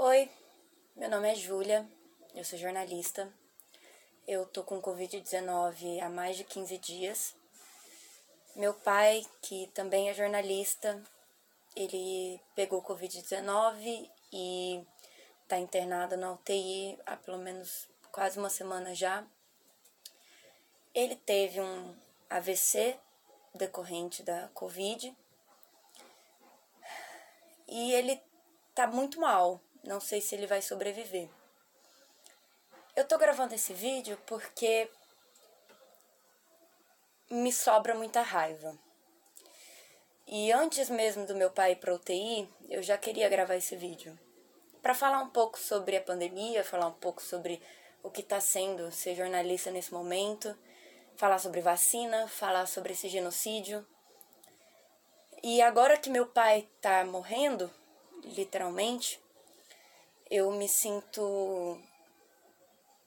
Oi, meu nome é Júlia, eu sou jornalista. Eu tô com Covid-19 há mais de 15 dias. Meu pai, que também é jornalista, ele pegou Covid-19 e tá internado na UTI há pelo menos quase uma semana já. Ele teve um AVC decorrente da Covid e ele tá muito mal não sei se ele vai sobreviver. Eu tô gravando esse vídeo porque me sobra muita raiva. E antes mesmo do meu pai ir pra UTI, eu já queria gravar esse vídeo. para falar um pouco sobre a pandemia, falar um pouco sobre o que está sendo ser jornalista nesse momento, falar sobre vacina, falar sobre esse genocídio. E agora que meu pai tá morrendo, literalmente, eu me sinto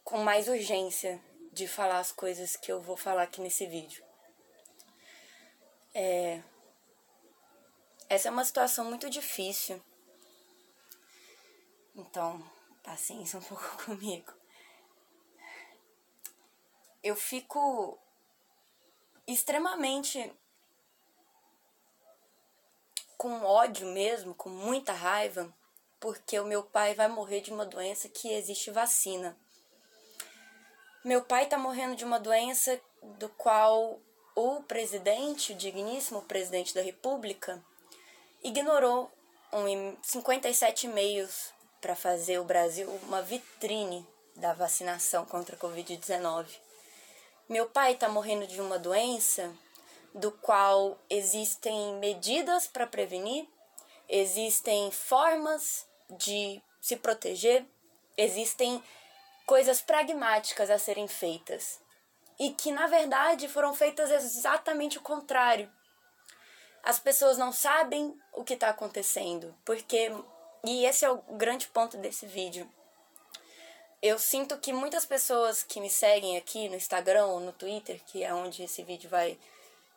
com mais urgência de falar as coisas que eu vou falar aqui nesse vídeo. É... Essa é uma situação muito difícil. Então, paciência um pouco comigo. Eu fico extremamente com ódio mesmo, com muita raiva porque o meu pai vai morrer de uma doença que existe vacina. Meu pai está morrendo de uma doença do qual o presidente, o digníssimo presidente da República, ignorou um 57 e-mails para fazer o Brasil uma vitrine da vacinação contra a Covid-19. Meu pai está morrendo de uma doença do qual existem medidas para prevenir, existem formas de se proteger, existem coisas pragmáticas a serem feitas e que na verdade foram feitas exatamente o contrário. As pessoas não sabem o que está acontecendo, porque e esse é o grande ponto desse vídeo. Eu sinto que muitas pessoas que me seguem aqui no Instagram ou no Twitter, que é onde esse vídeo vai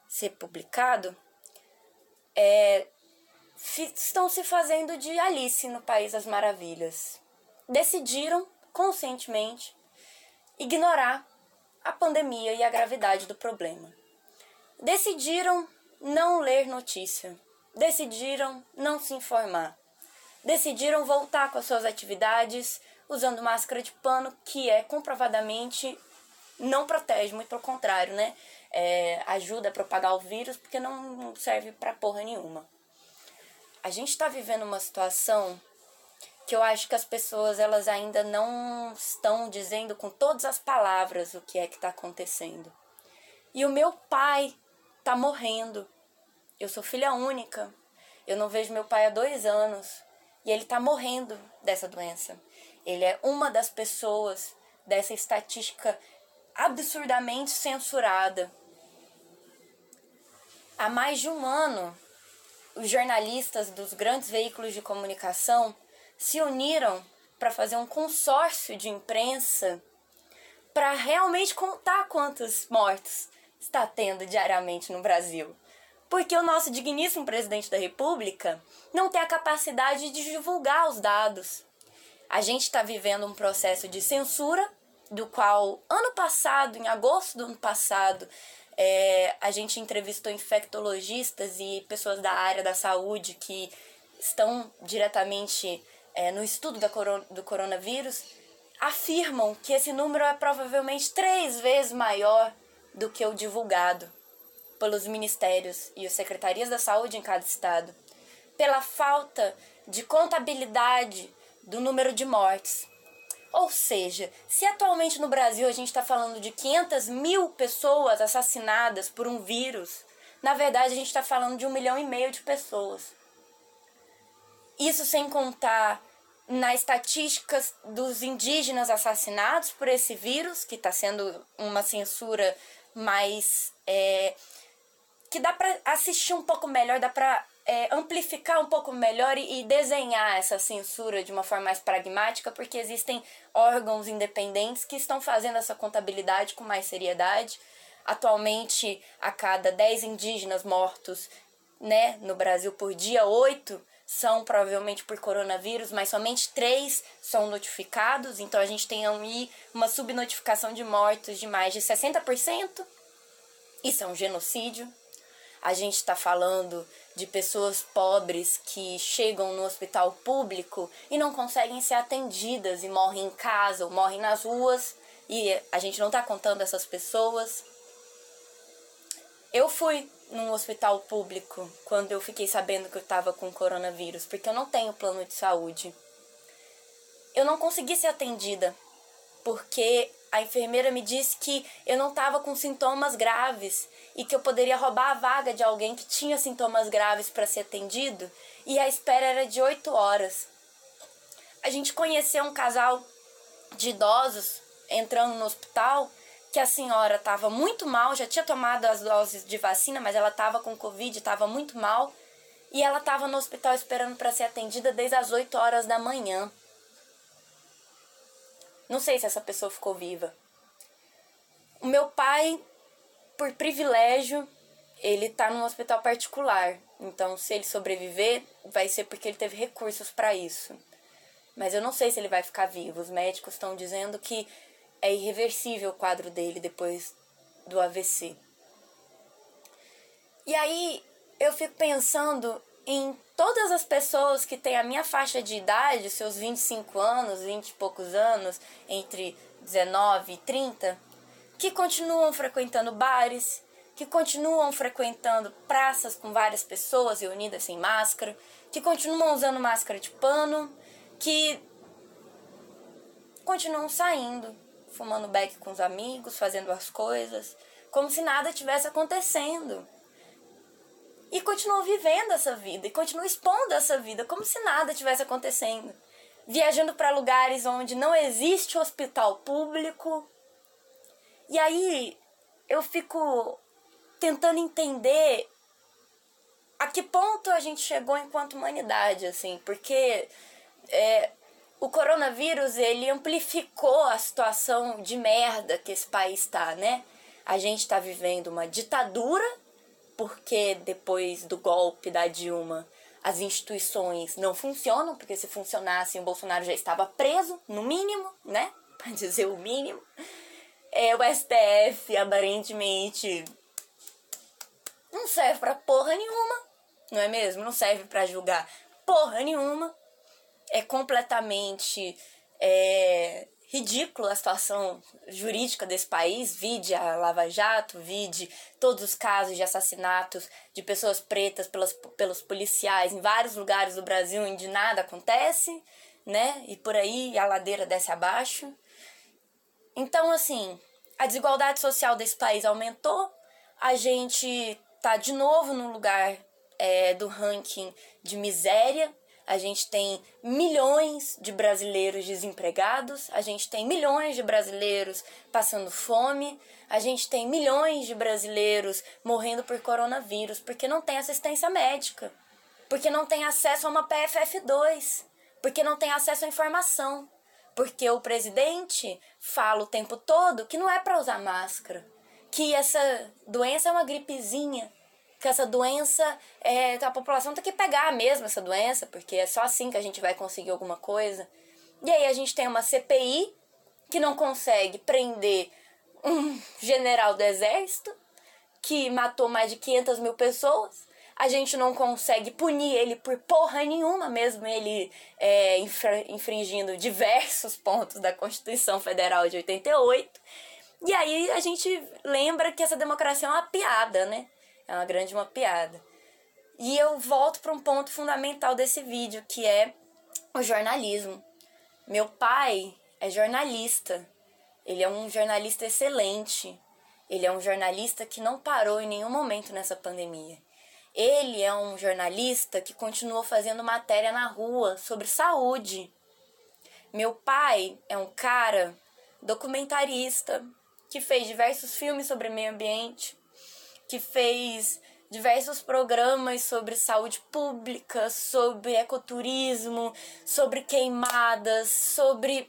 ser publicado, é, estão se fazendo de Alice no País das Maravilhas. Decidiram, conscientemente, ignorar a pandemia e a gravidade do problema. Decidiram não ler notícia. Decidiram não se informar. Decidiram voltar com as suas atividades usando máscara de pano, que é comprovadamente não protege, muito pelo contrário, né? É, ajuda a propagar o vírus porque não serve para porra nenhuma a gente está vivendo uma situação que eu acho que as pessoas elas ainda não estão dizendo com todas as palavras o que é que está acontecendo. E o meu pai está morrendo. Eu sou filha única. Eu não vejo meu pai há dois anos e ele está morrendo dessa doença. Ele é uma das pessoas dessa estatística absurdamente censurada. Há mais de um ano os jornalistas dos grandes veículos de comunicação se uniram para fazer um consórcio de imprensa para realmente contar quantos mortos está tendo diariamente no Brasil. Porque o nosso digníssimo presidente da República não tem a capacidade de divulgar os dados. A gente está vivendo um processo de censura, do qual ano passado, em agosto do ano passado, é, a gente entrevistou infectologistas e pessoas da área da saúde que estão diretamente é, no estudo da coron do coronavírus, afirmam que esse número é provavelmente três vezes maior do que o divulgado pelos ministérios e as secretarias da saúde em cada estado, pela falta de contabilidade do número de mortes. Ou seja, se atualmente no Brasil a gente está falando de 500 mil pessoas assassinadas por um vírus, na verdade a gente está falando de um milhão e meio de pessoas. Isso sem contar nas estatísticas dos indígenas assassinados por esse vírus, que está sendo uma censura mais. É, que dá para assistir um pouco melhor, dá para é, amplificar um pouco melhor e, e, desenhar essa censura de uma forma mais pragmática, porque existem órgãos independentes que estão fazendo essa contabilidade com mais seriedade. Atualmente, a cada 10 indígenas mortos né, no Brasil por dia, 8 são provavelmente por coronavírus, mas somente três são notificados. Então a gente tem aí uma subnotificação de mortos de mais de 60%. Isso é um genocídio. A gente está falando de pessoas pobres que chegam no hospital público e não conseguem ser atendidas e morrem em casa ou morrem nas ruas e a gente não está contando essas pessoas. Eu fui num hospital público quando eu fiquei sabendo que eu estava com coronavírus, porque eu não tenho plano de saúde. Eu não consegui ser atendida porque a enfermeira me disse que eu não estava com sintomas graves e que eu poderia roubar a vaga de alguém que tinha sintomas graves para ser atendido e a espera era de oito horas. A gente conheceu um casal de idosos entrando no hospital que a senhora estava muito mal, já tinha tomado as doses de vacina, mas ela estava com Covid, estava muito mal. E ela estava no hospital esperando para ser atendida desde as 8 horas da manhã. Não sei se essa pessoa ficou viva. O meu pai, por privilégio, ele está num hospital particular. Então, se ele sobreviver, vai ser porque ele teve recursos para isso. Mas eu não sei se ele vai ficar vivo. Os médicos estão dizendo que é irreversível o quadro dele depois do AVC. E aí eu fico pensando em todas as pessoas que têm a minha faixa de idade, seus 25 anos, 20 e poucos anos, entre 19 e 30, que continuam frequentando bares, que continuam frequentando praças com várias pessoas reunidas sem máscara, que continuam usando máscara de pano, que continuam saindo, fumando beck com os amigos, fazendo as coisas, como se nada tivesse acontecendo. E continuou vivendo essa vida, e continuou expondo essa vida, como se nada tivesse acontecendo. Viajando para lugares onde não existe hospital público. E aí eu fico tentando entender a que ponto a gente chegou enquanto humanidade, assim, porque é, o coronavírus ele amplificou a situação de merda que esse país está, né? A gente está vivendo uma ditadura, porque depois do golpe da Dilma as instituições não funcionam, porque se funcionassem o Bolsonaro já estava preso, no mínimo, né? Para dizer o mínimo. É, o STF aparentemente não serve para porra nenhuma, não é mesmo? Não serve para julgar porra nenhuma é completamente é, ridícula a situação jurídica desse país, vide a Lava Jato, vide todos os casos de assassinatos de pessoas pretas pelas, pelos policiais em vários lugares do Brasil onde nada acontece, né? E por aí a ladeira desce abaixo. Então, assim, a desigualdade social desse país aumentou, a gente tá de novo no lugar é, do ranking de miséria, a gente tem milhões de brasileiros desempregados, a gente tem milhões de brasileiros passando fome, a gente tem milhões de brasileiros morrendo por coronavírus porque não tem assistência médica, porque não tem acesso a uma PFF2, porque não tem acesso à informação, porque o presidente fala o tempo todo que não é para usar máscara, que essa doença é uma gripezinha que essa doença, é, a população tem que pegar mesmo essa doença, porque é só assim que a gente vai conseguir alguma coisa. E aí a gente tem uma CPI que não consegue prender um general do exército que matou mais de 500 mil pessoas. A gente não consegue punir ele por porra nenhuma, mesmo ele é, infringindo diversos pontos da Constituição Federal de 88. E aí a gente lembra que essa democracia é uma piada, né? É uma grande uma piada. E eu volto para um ponto fundamental desse vídeo, que é o jornalismo. Meu pai é jornalista. Ele é um jornalista excelente. Ele é um jornalista que não parou em nenhum momento nessa pandemia. Ele é um jornalista que continuou fazendo matéria na rua sobre saúde. Meu pai é um cara documentarista que fez diversos filmes sobre meio ambiente, que fez diversos programas sobre saúde pública, sobre ecoturismo, sobre queimadas, sobre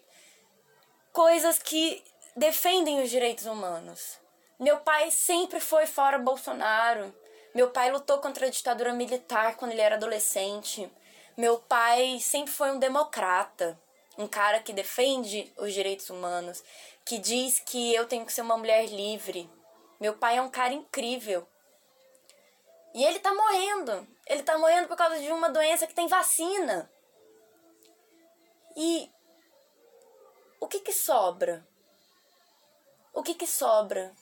coisas que defendem os direitos humanos. Meu pai sempre foi fora Bolsonaro. Meu pai lutou contra a ditadura militar quando ele era adolescente. Meu pai sempre foi um democrata, um cara que defende os direitos humanos, que diz que eu tenho que ser uma mulher livre. Meu pai é um cara incrível. E ele tá morrendo. Ele tá morrendo por causa de uma doença que tem vacina. E o que que sobra? O que que sobra?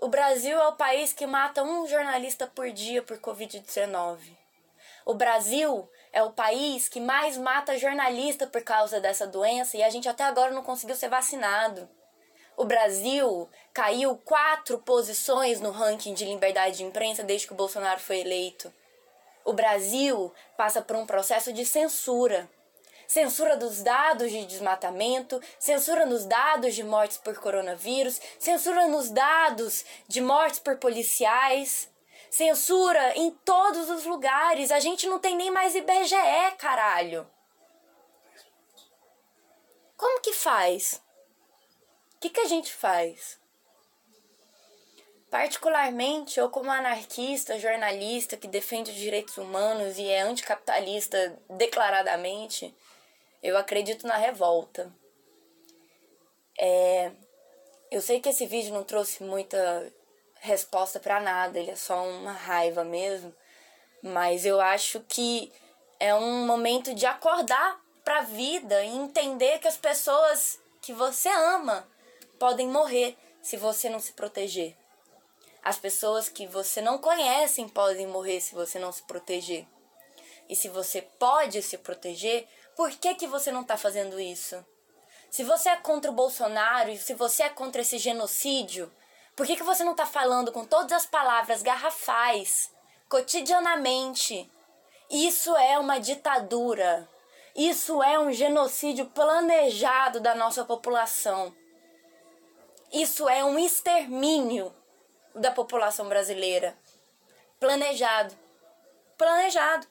O Brasil é o país que mata um jornalista por dia por Covid-19. O Brasil é o país que mais mata jornalista por causa dessa doença e a gente até agora não conseguiu ser vacinado. O Brasil caiu quatro posições no ranking de liberdade de imprensa desde que o Bolsonaro foi eleito. O Brasil passa por um processo de censura censura dos dados de desmatamento, censura nos dados de mortes por coronavírus, censura nos dados de mortes por policiais, censura em todos os lugares. A gente não tem nem mais IBGE, caralho. Como que faz? O que, que a gente faz? Particularmente, eu como anarquista, jornalista que defende os direitos humanos e é anticapitalista declaradamente, eu acredito na revolta. É, eu sei que esse vídeo não trouxe muita resposta para nada, ele é só uma raiva mesmo, mas eu acho que é um momento de acordar para a vida e entender que as pessoas que você ama podem morrer se você não se proteger. As pessoas que você não conhece podem morrer se você não se proteger. E se você pode se proteger, por que, que você não está fazendo isso? Se você é contra o Bolsonaro e se você é contra esse genocídio, por que, que você não está falando com todas as palavras garrafais, cotidianamente? Isso é uma ditadura. Isso é um genocídio planejado da nossa população. Isso é um extermínio da população brasileira. Planejado. Planejado.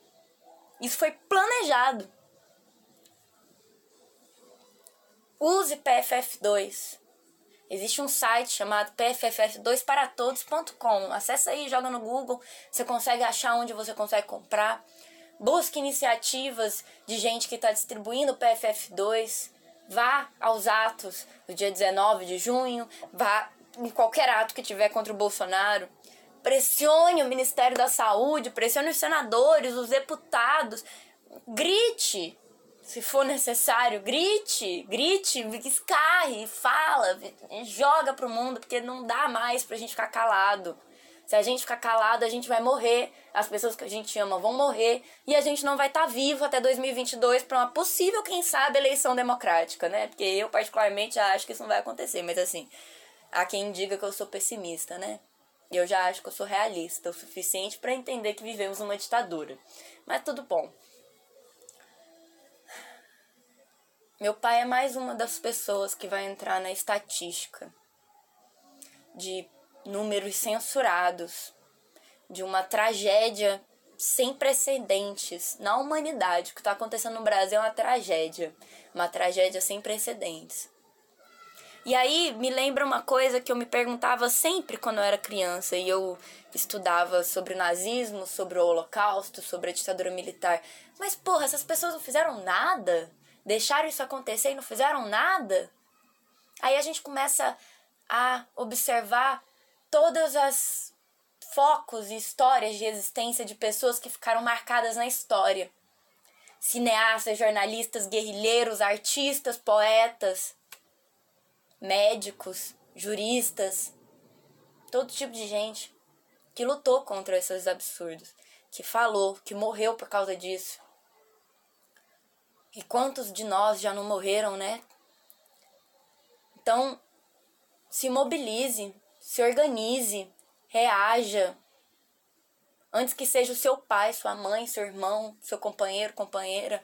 Isso foi planejado. Use PFF2. Existe um site chamado pff2paratodos.com. Acesse aí, joga no Google, você consegue achar onde você consegue comprar. Busque iniciativas de gente que está distribuindo PFF2. Vá aos atos do dia 19 de junho, vá em qualquer ato que tiver contra o Bolsonaro. Pressione o Ministério da Saúde, pressione os senadores, os deputados. Grite, se for necessário, grite, grite, escarre, fala, joga pro mundo, porque não dá mais pra gente ficar calado. Se a gente ficar calado, a gente vai morrer, as pessoas que a gente ama vão morrer e a gente não vai estar tá vivo até 2022 para uma possível, quem sabe, eleição democrática, né? Porque eu particularmente acho que isso não vai acontecer, mas assim, há quem diga que eu sou pessimista, né? Eu já acho que eu sou realista o suficiente para entender que vivemos uma ditadura. Mas tudo bom. Meu pai é mais uma das pessoas que vai entrar na estatística de números censurados, de uma tragédia sem precedentes na humanidade. O que está acontecendo no Brasil é uma tragédia, uma tragédia sem precedentes. E aí me lembra uma coisa que eu me perguntava sempre quando eu era criança e eu estudava sobre o nazismo, sobre o holocausto, sobre a ditadura militar. Mas porra, essas pessoas não fizeram nada? Deixaram isso acontecer e não fizeram nada, aí a gente começa a observar todas as focos e histórias de existência de pessoas que ficaram marcadas na história. Cineastas, jornalistas, guerrilheiros, artistas, poetas, médicos, juristas, todo tipo de gente que lutou contra esses absurdos, que falou, que morreu por causa disso. E quantos de nós já não morreram, né? Então, se mobilize, se organize, reaja. Antes que seja o seu pai, sua mãe, seu irmão, seu companheiro, companheira.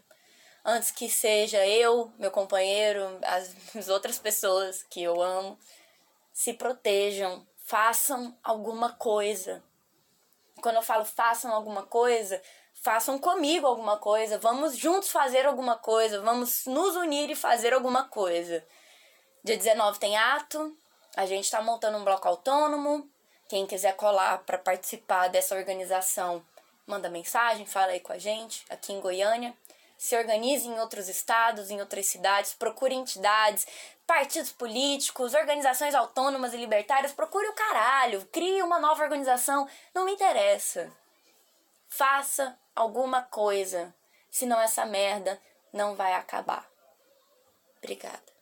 Antes que seja eu, meu companheiro, as outras pessoas que eu amo. Se protejam, façam alguma coisa. Quando eu falo façam alguma coisa, façam comigo alguma coisa, vamos juntos fazer alguma coisa, vamos nos unir e fazer alguma coisa. Dia 19 tem ato, a gente está montando um bloco autônomo. Quem quiser colar para participar dessa organização, manda mensagem, fala aí com a gente, aqui em Goiânia. Se organize em outros estados, em outras cidades, procure entidades, partidos políticos, organizações autônomas e libertárias, procure o caralho, crie uma nova organização, não me interessa. Faça alguma coisa, senão essa merda não vai acabar. Obrigada.